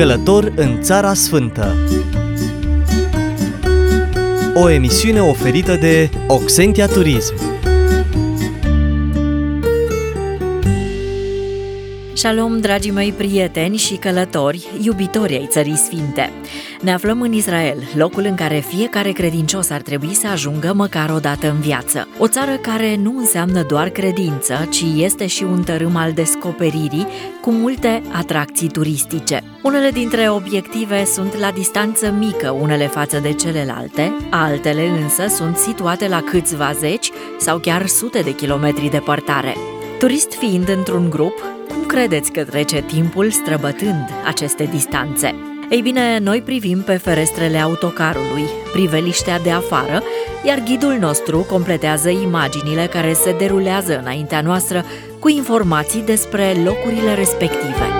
Călător în Țara Sfântă O emisiune oferită de Oxentia Turism Shalom, dragii mei prieteni și călători, iubitori ai Țării Sfinte! Ne aflăm în Israel, locul în care fiecare credincios ar trebui să ajungă măcar o dată în viață. O țară care nu înseamnă doar credință, ci este și un tărâm al descoperirii cu multe atracții turistice. Unele dintre obiective sunt la distanță mică unele față de celelalte, altele însă sunt situate la câțiva zeci sau chiar sute de kilometri departare. Turist fiind într-un grup, cum credeți că trece timpul străbătând aceste distanțe? Ei bine, noi privim pe ferestrele autocarului, priveliștea de afară, iar ghidul nostru completează imaginile care se derulează înaintea noastră cu informații despre locurile respective.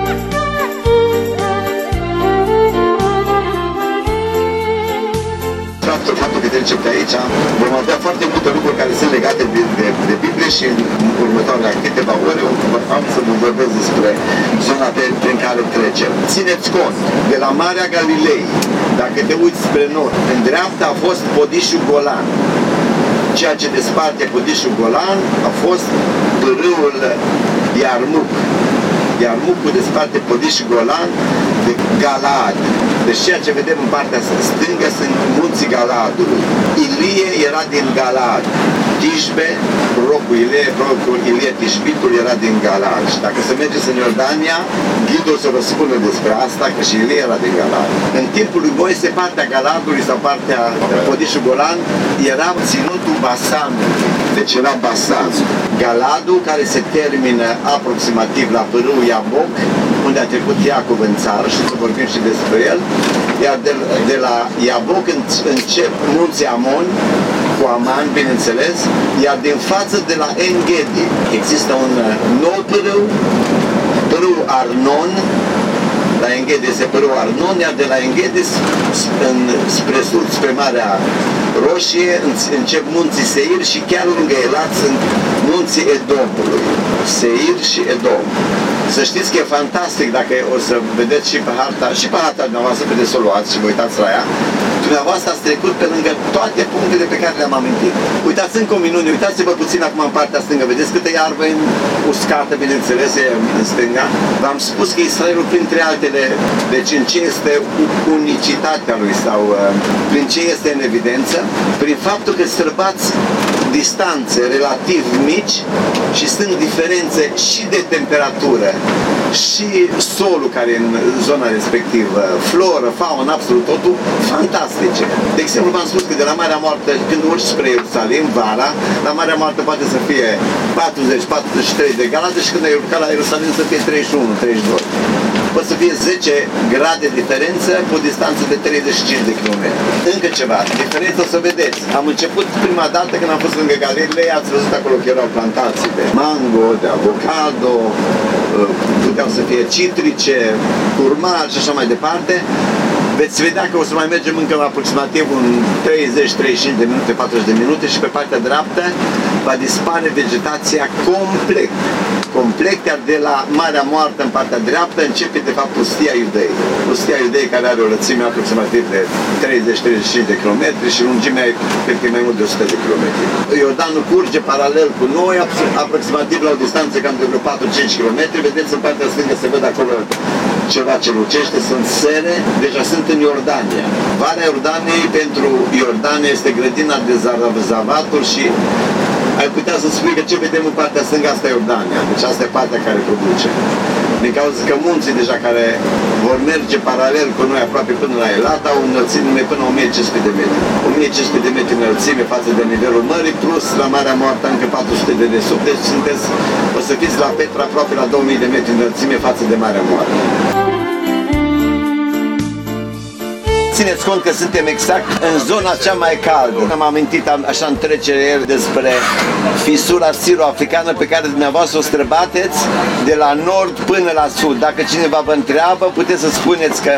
Aici, vom avea foarte multe lucruri care sunt legate de, de, de Biblie și în următoarele câteva ore am să vă vorbesc despre zona pe, prin care trecem. Țineți cont, de la Marea Galilei, dacă te uiți spre nord, în dreapta a fost Podișul Golan. Ceea ce desparte Podișul Golan a fost râul Iarmuc. Iarmucul desparte Podișul Golan de Galad. Deci ceea ce vedem în partea stângă sunt munții Galadului. Ilie era din Galad. Tishbe, prorocul Ilie, prorocul Ilie Tishbitul era din Galad. Și dacă se mergeți în Iordania, ghidul să vă spună despre asta, că și Ilie era din Galad. În timpul lui Moise, partea Galadului sau partea Podișul Golan era ținutul Basanului. Deci era Basan. Galadul care se termină aproximativ la pârâul Iaboc, unde a trecut Iacov în țară și să vorbim și despre el, iar de, de la Iaboc încep munții Amon, cu Aman, bineînțeles, iar din față de la Engedi există un uh, nou pârâu, pârâul Arnon, la Enghede se pârâul Arnon, iar de la Enghede în, spre sud, spre Marea Roșie, încep munții Seir și chiar lângă Elat sunt munții Edomului. Seir și Edom. Să știți că e fantastic dacă o să vedeți și pe harta, și pe harta dumneavoastră vedeți să o luați și vă uitați la ea, dumneavoastră ați trecut pe lângă toate punctele pe care le-am amintit. Uitați încă o minune, uitați-vă puțin acum în partea stângă, vedeți câtă iarbă în uscată, bineînțeles, e în stânga. V-am spus că Israelul, printre altele, deci în ce este unicitatea lui sau uh, prin ce este în evidență, prin faptul că străbați distanțe relativ mici și sunt diferențe și de temperatură și solul care e în zona respectivă, floră, faună, absolut totul, fantastice. De exemplu, v-am spus că de la Marea Moartă, când urci spre Ierusalim, vara, la Marea Moartă poate să fie 40-43 de grade și când ai urcat la Ierusalim să fie 31-32 poate să fie 10 grade diferență cu o distanță de 35 de km. Încă ceva, diferență o să vedeți. Am început prima dată când am fost lângă Galilei, ați văzut acolo că erau plantații de mango, de avocado, uh, puteau să fie citrice, curmal și așa mai departe veți vedea că o să mai mergem încă aproximativ un 30-35 de minute, 40 de minute și pe partea dreaptă va dispare vegetația complet. Complet, iar de la Marea Moartă în partea dreaptă începe de fapt pustia Iudei. Pustia Iudei care are o lățime aproximativ de 30-35 de km și lungimea cred că e mai mult de 100 de km. Iordanul curge paralel cu noi, aproximativ la o distanță cam de vreo 4-5 km. Vedeți în partea stângă se vede acolo ceva ce lucește, sunt sere, deja sunt în Iordania. Varea Iordaniei pentru Iordania este grădina de zavatul și ai putea să spui că ce vedem în partea stângă, asta e Iordania. Deci asta e partea care produce. Din cauza că munții deja care vor merge paralel cu noi aproape până la Elat au înălțime până 1500 de metri. 1500 de metri înălțime față de nivelul mării, plus la Marea Moartă încă 400 de desubt, deci sunteți, o să fiți la Petra aproape la 2000 de metri înălțime față de Marea Moartă. Țineți cont că suntem exact în zona cea mai caldă. Am amintit așa în trecere despre fisura siro-africană pe care dumneavoastră o străbateți de la nord până la sud. Dacă cineva vă întreabă, puteți să spuneți că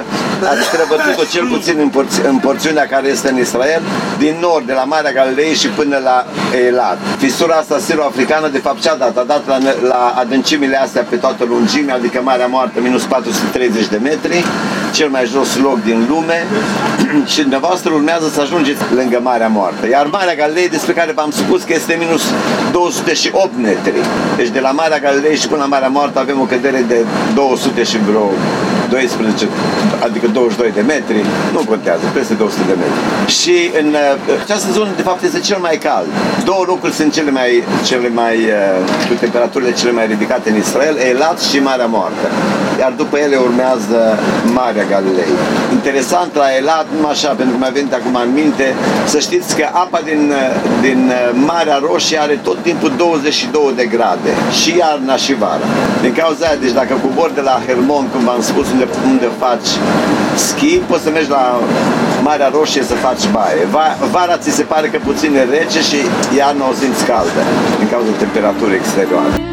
ați străbătut-o cel puțin în, porți- în porțiunea care este în Israel, din nord, de la Marea Galilei și până la Elat. Fisura asta siro-africană, de fapt, ce-a dat? A dat la, la adâncimile astea pe toată lungimea, adică Marea Moartă, minus 430 de metri, cel mai jos loc din lume și dumneavoastră urmează să ajungeți lângă Marea Moartă. Iar Marea Galilei, despre care v-am spus că este minus 208 metri. Deci de la Marea Galilei și până la Marea Moartă avem o cădere de 200 și vreo 12, adică 22 de metri, nu contează, peste 200 de metri. Și în uh, această zonă, de fapt, este cel mai cald. Două locuri sunt cele mai, cele mai uh, cu temperaturile cele mai ridicate în Israel, Elat și Marea Moartă. Iar după ele urmează Marea Galilei. Interesant la Elat, nu așa, pentru că mi-a venit acum în minte, să știți că apa din, uh, din Marea Roșie are tot timpul 22 de grade, și iarna și vara. Din cauza aia, deci dacă cobori de la Hermon, cum v-am spus, unde, unde faci schi, poți să mergi la Marea Roșie să faci baie. Vara ți se pare că puțin e rece și iarna o simți caldă din cauza temperaturii exterioare.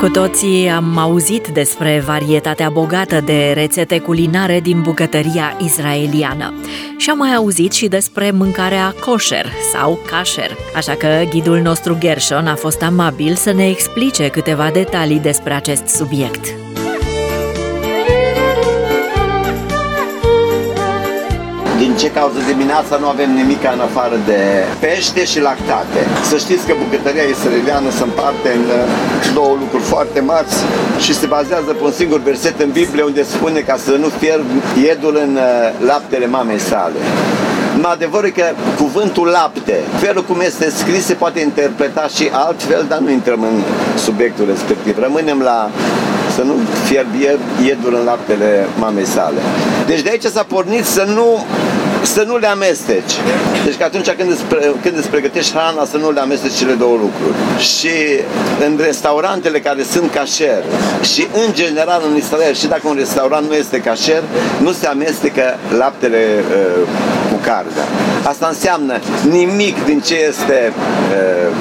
Cu toții am auzit despre varietatea bogată de rețete culinare din bucătăria israeliană și am mai auzit și despre mâncarea kosher sau kasher, așa că ghidul nostru Gershon a fost amabil să ne explice câteva detalii despre acest subiect. Ce cauză dimineața nu avem nimic în afară de pește și lactate. Să știți că bucătăria israeliană se împarte în uh, două lucruri foarte mari și se bazează pe un singur verset în Biblie unde spune ca să nu fierb iedul în uh, laptele mamei sale. Adevărul e că cuvântul lapte, felul cum este scris, se poate interpreta și altfel, dar nu intrăm în subiectul respectiv. Rămânem la să nu fierbie iedul în laptele mamei sale. Deci de aici s-a pornit să nu să nu le amesteci. Deci că atunci când îți, când îți pregătești hrana să nu le amesteci cele două lucruri. Și în restaurantele care sunt cașer și în general în Israel și dacă un restaurant nu este cașer, nu se amestecă laptele uh, cu carnea. Asta înseamnă nimic din ce este uh,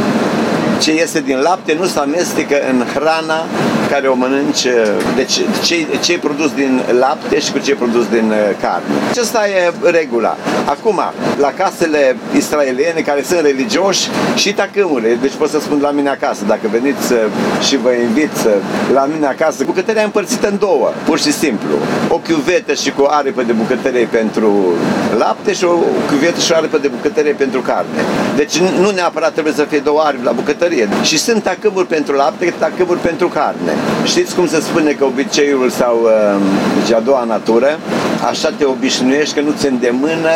ce iese din lapte nu se amestecă în hrana care o mănânci, deci ce, ce e produs din lapte și cu ce e produs din uh, carne. Acesta e regula. Acum, la casele israeliene care sunt religioși și tacâmurile, deci pot să spun la mine acasă, dacă veniți uh, și vă invit uh, la mine acasă, bucătăria împărțită în două, pur și simplu. O chiuvetă și cu aripă de bucătărie pentru lapte și o chiuvetă și o aripă de bucătărie pentru carne. Deci nu neapărat trebuie să fie două aripi la bucătărie. Și sunt tacâmuri pentru lapte, tacâmuri pentru carne. Știți cum se spune că obiceiul sau uh, deci a doua natură, așa te obișnuiești că nu ți îndemână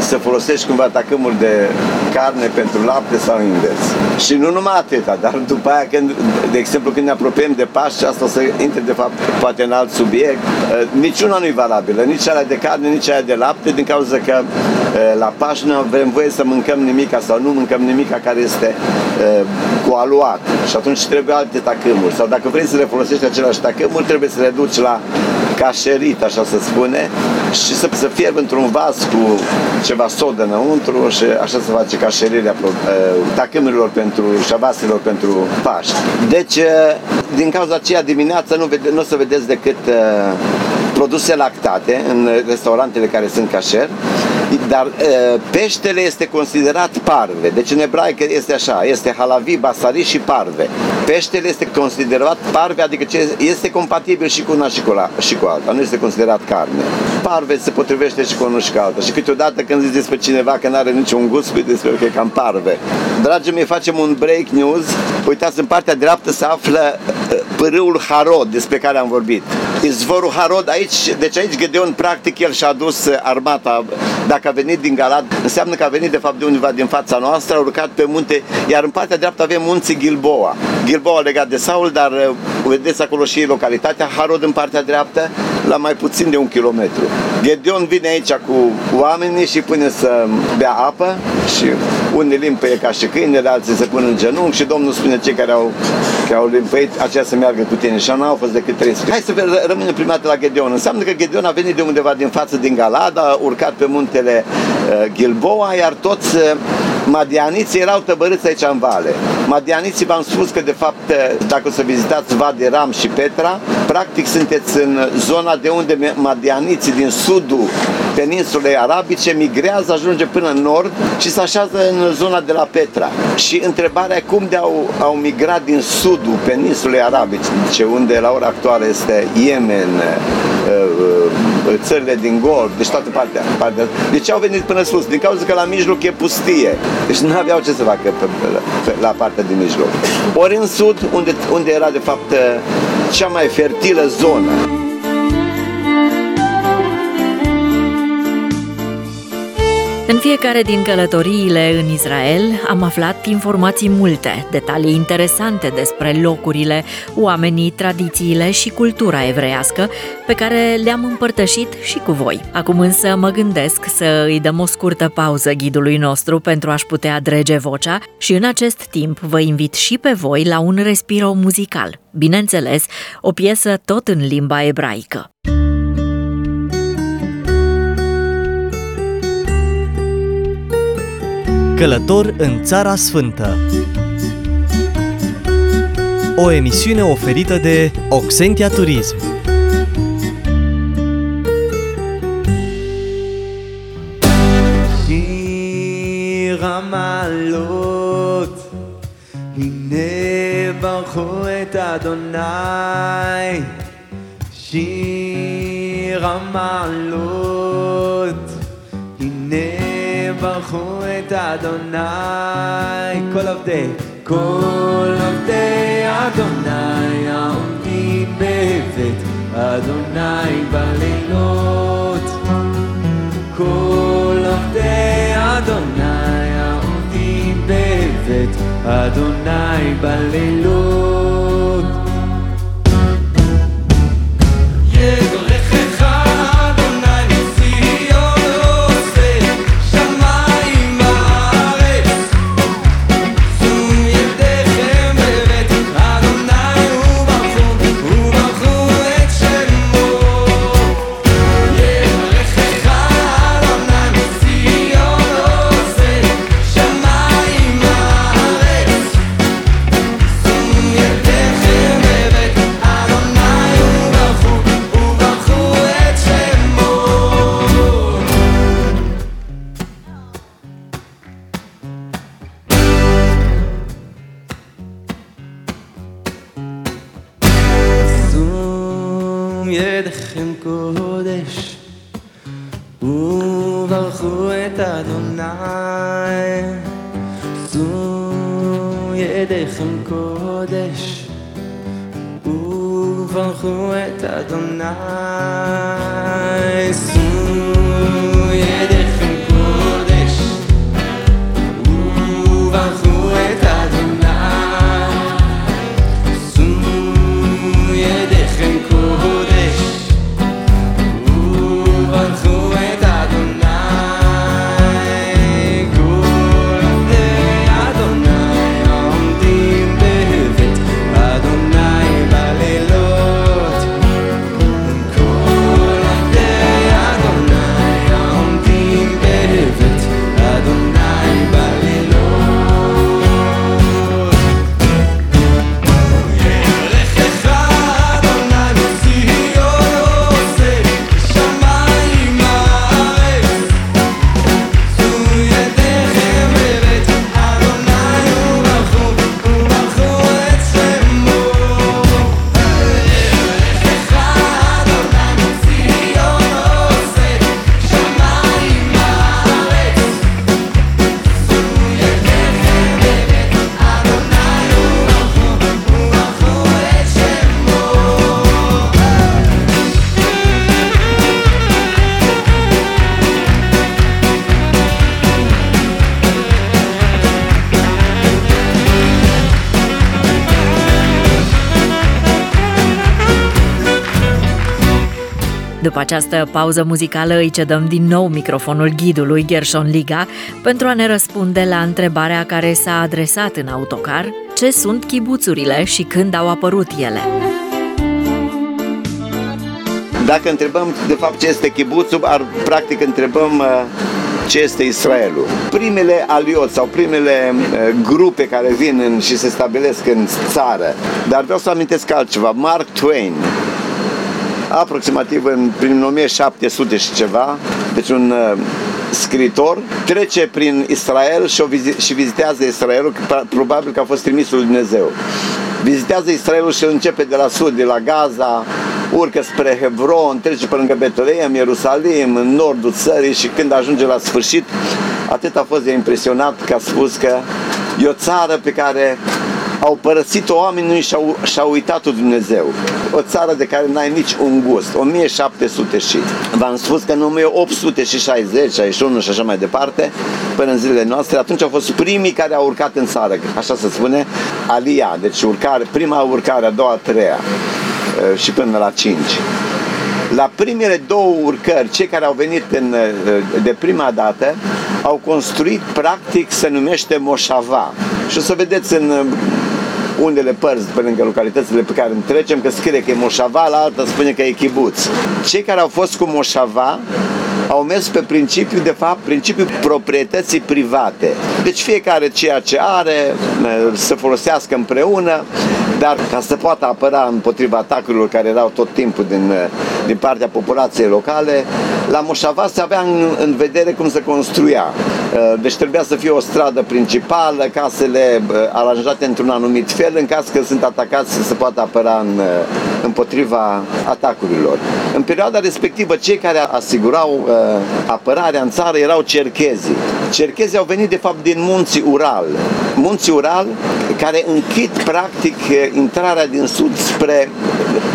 să folosești cumva tacâmuri de carne pentru lapte sau invers. Și nu numai atâta, dar după aia, când, de exemplu, când ne apropiem de Paști, asta o să intre de fapt poate în alt subiect, uh, niciuna nu e valabilă, nici aia de carne, nici aia de lapte, din cauza că uh, la Paști nu avem voie să mâncăm nimica sau nu mâncăm nimica care este cu aluat și atunci trebuie alte tacâmuri sau dacă vrei să le folosești același tacâmuri trebuie să le duci la cașerit, așa se spune, și să, să fierbi într-un vas cu ceva sodă înăuntru și așa se face cașerirea uh, tacâmurilor pentru șavaselor pentru Paști. Deci, uh, din cauza aceea dimineața nu, vede, nu o să vedeți decât uh, produse lactate în restaurantele care sunt cașer, dar uh, peștele este considerat parve. Deci în ebraică este așa, este halavi, basari și parve. Peștele este considerat parve, adică ce este compatibil și cu una și cu, la, și cu alta, nu este considerat carne. Parve se potrivește și cu una și cu alta. Și câteodată când zici despre cineva că nu are niciun gust, spui despre că e cam parve. Dragii mei, facem un break news. Uitați, în partea dreaptă se află uh, pârâul Harod, despre care am vorbit. Izvorul Harod, aici, deci aici Gedeon, practic, el și-a dus armata, dacă a venit din Galad, înseamnă că a venit de fapt de undeva din fața noastră, a urcat pe munte, iar în partea dreaptă avem munții Gilboa. Gilboa legat de Saul, dar uh, vedeți acolo și localitatea Harod în partea dreaptă, la mai puțin de un kilometru. Gedeon vine aici cu oamenii și pune să bea apă și unii limpăie ca și câinele, alții se pun în genunchi și Domnul spune cei care au, care au limpăit, aceea să meargă cu tine și nu au fost decât 300. Hai să rămânem prima dată la Gedeon. Înseamnă că Gedeon a venit de undeva din față din Galad, a urcat pe muntele uh, Gilboa, iar toți uh, Madianiții erau tăbărâți aici în vale. Madianiții v-am spus că de fapt, dacă o să vizitați Vade Ram și Petra, practic sunteți în zona de unde madianiții din sudul peninsulei arabice migrează, ajunge până în nord și se așează în zona de la Petra. Și întrebarea e cum de au, au migrat din sudul peninsulei arabice, unde la ora actuală este Yemen, țările din Golf, deci toată partea, partea. De ce au venit până sus? Din cauza că la mijloc e pustie. Deci nu aveau ce să facă pe, pe, pe, la partea din mijloc. Ori în sud, unde, unde era de fapt cea mai fertilă zonă. Fiecare din călătoriile în Israel am aflat informații multe, detalii interesante despre locurile, oamenii, tradițiile și cultura evreiască pe care le-am împărtășit și cu voi. Acum însă mă gândesc să îi dăm o scurtă pauză ghidului nostru pentru a-și putea drege vocea și în acest timp vă invit și pe voi la un respiro muzical. Bineînțeles, o piesă tot în limba ebraică. Călător în Țara Sfântă O emisiune oferită de Oxentia Turism שיר המעלות, הנה ברכו את אדוני, שיר המעלות, הנה ברכו את אדוני, כל עובדי, כל עובדי אדוני העומדים בבית אדוני בלילות. כל עובדי אדוני העומדים בבית אדוני בלילות. את אדוני După această pauză muzicală îi cedăm din nou microfonul ghidului Gershon Liga pentru a ne răspunde la întrebarea care s-a adresat în autocar, ce sunt chibuțurile și când au apărut ele. Dacă întrebăm de fapt ce este chibuțul, ar, practic întrebăm uh, ce este Israelul. Primele alioți sau primele uh, grupe care vin în, și se stabilesc în țară. Dar vreau să amintesc altceva. Mark Twain, aproximativ în, prin 1700 și ceva, deci un uh, scritor, trece prin Israel și, o vizi- și vizitează Israelul, că probabil că a fost trimisul lui Dumnezeu. Vizitează Israelul și începe de la sud, de la Gaza, urcă spre Hebron, trece pe lângă Betlehem, Ierusalim, în nordul țării și când ajunge la sfârșit, atât a fost de impresionat că a spus că e o țară pe care au părăsit-o oamenii și au, și-au uitat-o Dumnezeu. O țară de care n-ai nici un gust. 1700 și. V-am spus că în 1860, 61 și așa mai departe, până în zilele noastre, atunci au fost primii care au urcat în țară. Așa se spune, Alia, deci urcare, prima urcare, a doua, a treia eh, și până la 5. La primele două urcări, cei care au venit în, de prima dată, au construit, practic, se numește Moșava. Și o să vedeți în unele părți pe lângă localitățile pe care îmi trecem, că scrie că e Moșava, la alta spune că e Chibuț. Cei care au fost cu Moșava au mers pe principiu, de fapt, principiul proprietății private. Deci fiecare ceea ce are să folosească împreună, dar ca să poată apăra împotriva atacurilor care erau tot timpul din, din partea populației locale, la Moșava se avea în, în vedere cum se construia. Deci trebuia să fie o stradă principală, casele aranjate într-un anumit fel, în caz că sunt atacați să se poată apăra în, împotriva atacurilor. În perioada respectivă, cei care asigurau uh, apărarea în țară erau cerchezii. Cerchezii au venit de fapt din munții Ural. Munții Ural care închid practic intrarea din sud spre,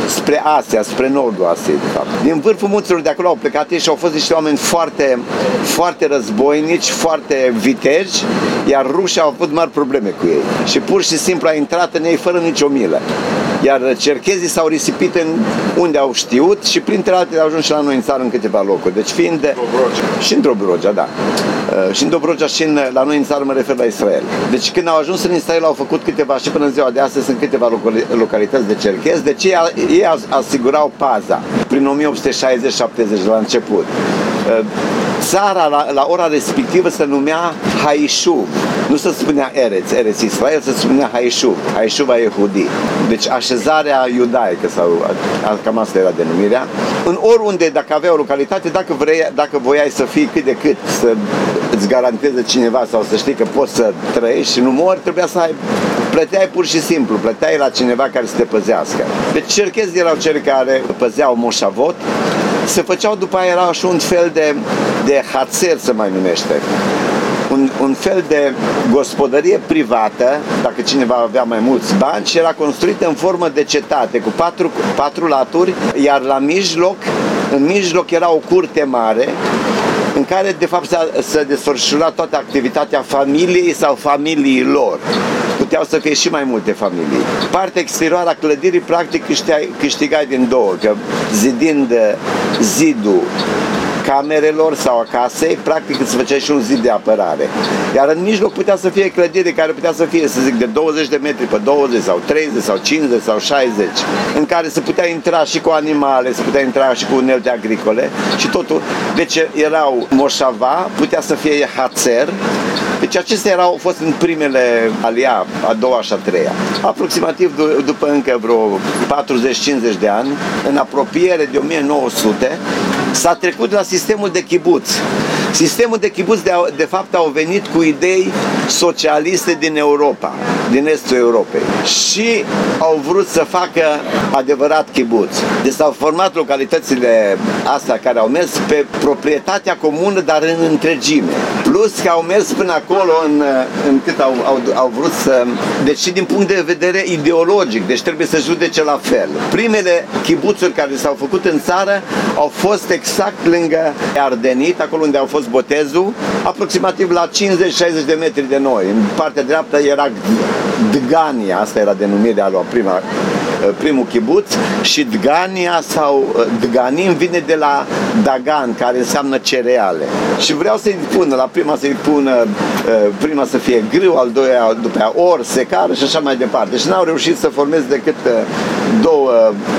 spre Asia, spre nordul Asiei de fapt. Din vârful munților de acolo au plecat ei și au fost niște oameni foarte, foarte războinici, foarte viteji, iar rușii au avut mari probleme cu ei. Și pur și simplu a intrat în ei fără nicio milă. Iar cerchezii s-au risipit în unde au știut și printre altele au ajuns și la noi în țară în câteva locuri. Deci fiind de... Și în Dobrogea, da. Uh, și în Dobrogea și în, la noi în țară mă refer la Israel. Deci când au ajuns în Israel au făcut câteva și până în ziua de astăzi sunt câteva localități de cerchezi. Deci ei, ei asigurau paza prin 1860-70 la început. Uh, țara la, la ora respectivă se numea Haishuv. Nu se spunea Ereț, Ereț Israel, se spunea Haishuv, Haishuva Yehudi. Deci așezarea iudaică sau cam asta era denumirea. În oriunde, dacă avea o localitate, dacă, vrei, dacă voiai să fii cât de cât să îți garanteze cineva sau să știi că poți să trăiești și nu mori, trebuia să ai plăteai pur și simplu, plăteai la cineva care să te păzească. Deci cerchezii erau cei care păzeau moșavot, se făceau după aia era și un fel de, de hațer se mai numește un, un fel de gospodărie privată, dacă cineva avea mai mulți bani, și era construită în formă de cetate, cu patru, patru laturi, iar la mijloc, în mijloc era o curte mare, în care de fapt se desfășura toată activitatea familiei sau familiilor. Puteau să fie și mai multe familii. Partea exterioară a clădirii practic câștigai, câștigai din două, că zidind zidul camerelor sau a casei, practic îți făcea și un zid de apărare. Iar în mijloc putea să fie clădire care putea să fie, să zic, de 20 de metri pe 20 sau 30 sau 50 sau 60, în care se putea intra și cu animale, se putea intra și cu unelte agricole și totul. Deci erau moșava, putea să fie hațer, deci acestea erau, au fost în primele alia, a doua și a treia. Aproximativ d- după încă vreo 40-50 de ani, în apropiere de 1900, s-a trecut la sistemul de chibuț. Sistemul de chibuț de, de fapt au venit cu idei socialiste din Europa, din estul Europei și au vrut să facă adevărat chibuț. Deci s-au format localitățile astea care au mers pe proprietatea comună, dar în întregime. Plus că au mers până acolo în, în cât au, au, au vrut să... Deci și din punct de vedere ideologic, deci trebuie să judece la fel. Primele chibuțuri care s-au făcut în țară au fost exact lângă Ardenit, acolo unde au fost botezul, aproximativ la 50-60 de metri de noi. În partea dreaptă era Dgania, asta era denumirea lui prima, primul chibuț și Dgania sau Dganim vine de la Dagan, care înseamnă cereale. Și vreau să-i pună, la prima să-i pună, prima să fie grâu, al doilea după aia or, secară și așa mai departe. Și n-au reușit să formeze decât două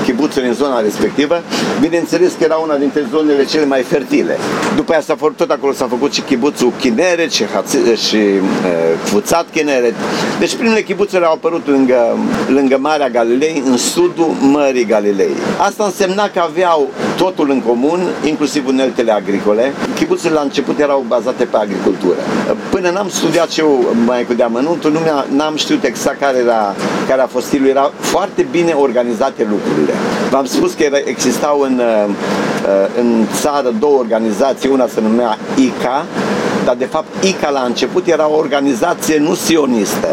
chibuțuri în zona respectivă. Bineînțeles că era una dintre zonele cele mai fertile. După aia s-a făcut, tot acolo s-a făcut și chibuțul Chineret și, Haț- și uh, Fuțat Chineret. Deci primele chibuțuri au apărut lângă, lângă Marea Galilei, în sudul Mării Galilei. Asta însemna că aveau totul în comun, inclusiv uneltele agricole. Chibuțurile la început erau bazate pe agricultură. Până n-am studiat și eu mai cu deamănuntul, nu mi-a- n-am știut exact care, era, care a fost stilul. Era foarte bine organizate lucrurile. V-am spus că era, existau în, uh, uh, în țară două organizații, una se numea ICA, dar de fapt ICA la început era o organizație nu sionistă.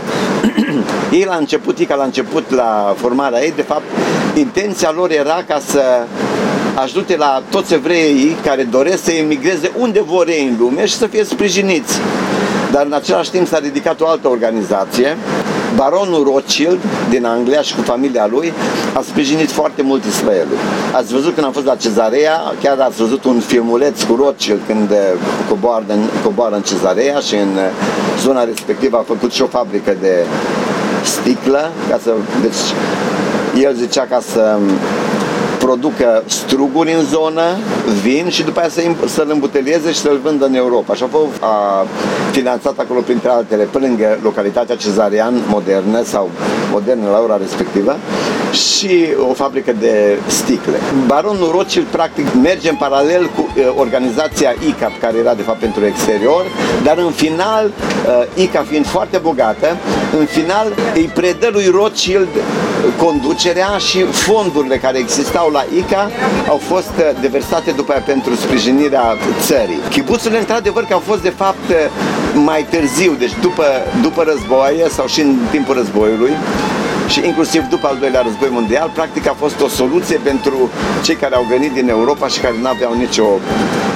ei la început, ICA la început la formarea ei, de fapt, intenția lor era ca să ajute la toți evreii care doresc să emigreze unde vor ei în lume și să fie sprijiniți. Dar în același timp s-a ridicat o altă organizație, baronul Rothschild din Anglia și cu familia lui a sprijinit foarte mult Israelul. Ați văzut când am fost la Cezarea, chiar ați văzut un filmuleț cu Rothschild când eh, coboară în, coboară în Cezarea și în eh, zona respectivă a făcut și o fabrică de sticlă, ca să, deci el zicea ca să producă struguri în zonă, vin și după aia să, imp- să-l îmbutelieze și să-l vândă în Europa. Și a, fost, a finanțat acolo, printre altele, pe lângă localitatea Cezarian modernă sau modernă la ora respectivă și o fabrică de sticle. Baronul Rothschild practic merge în paralel cu uh, organizația ICAP, care era de fapt pentru exterior, dar în final, uh, ICA fiind foarte bogată, în final îi predă lui Rothschild conducerea și fondurile care existau la ICA au fost uh, deversate după aia pentru sprijinirea țării. Chibuțurile, într-adevăr, că au fost de fapt uh, mai târziu, deci după, după război sau și în timpul războiului, și inclusiv după al doilea război mondial, practic a fost o soluție pentru cei care au venit din Europa și care nu aveau nicio...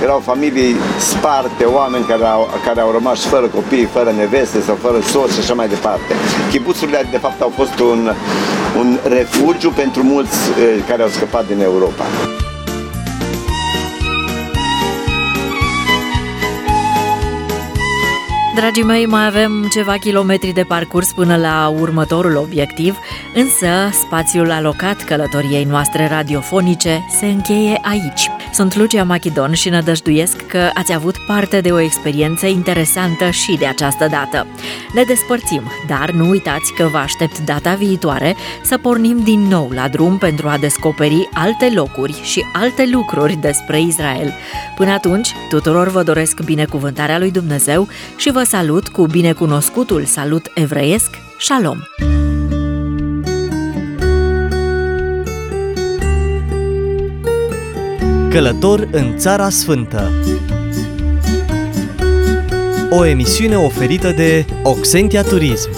Erau familii sparte, oameni care au, care au rămas fără copii, fără neveste sau fără soți și așa mai departe. Chibuțurile, de fapt, au fost un, un refugiu pentru mulți eh, care au scăpat din Europa. Dragii mei, mai avem ceva kilometri de parcurs până la următorul obiectiv, însă spațiul alocat călătoriei noastre radiofonice se încheie aici. Sunt Lucia Machidon și nădăjduiesc că ați avut parte de o experiență interesantă și de această dată. Ne despărțim, dar nu uitați că vă aștept data viitoare să pornim din nou la drum pentru a descoperi alte locuri și alte lucruri despre Israel. Până atunci, tuturor vă doresc binecuvântarea lui Dumnezeu și vă salut cu binecunoscutul salut evreiesc, Shalom! Călător în Țara Sfântă O emisiune oferită de Oxentia Turism